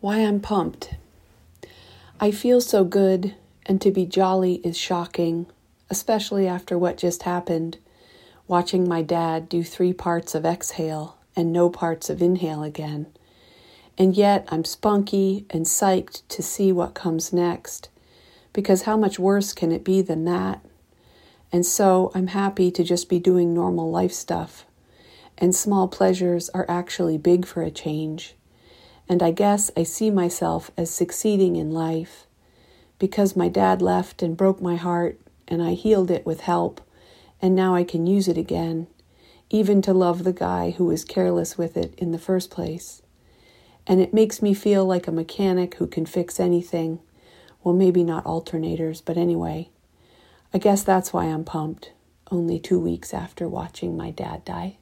Why I'm pumped. I feel so good, and to be jolly is shocking, especially after what just happened, watching my dad do three parts of exhale and no parts of inhale again. And yet I'm spunky and psyched to see what comes next, because how much worse can it be than that? And so I'm happy to just be doing normal life stuff. And small pleasures are actually big for a change and I guess I see myself as succeeding in life. Because my dad left and broke my heart, and I healed it with help, and now I can use it again, even to love the guy who was careless with it in the first place. And it makes me feel like a mechanic who can fix anything. Well, maybe not alternators, but anyway. I guess that's why I'm pumped, only two weeks after watching my dad die.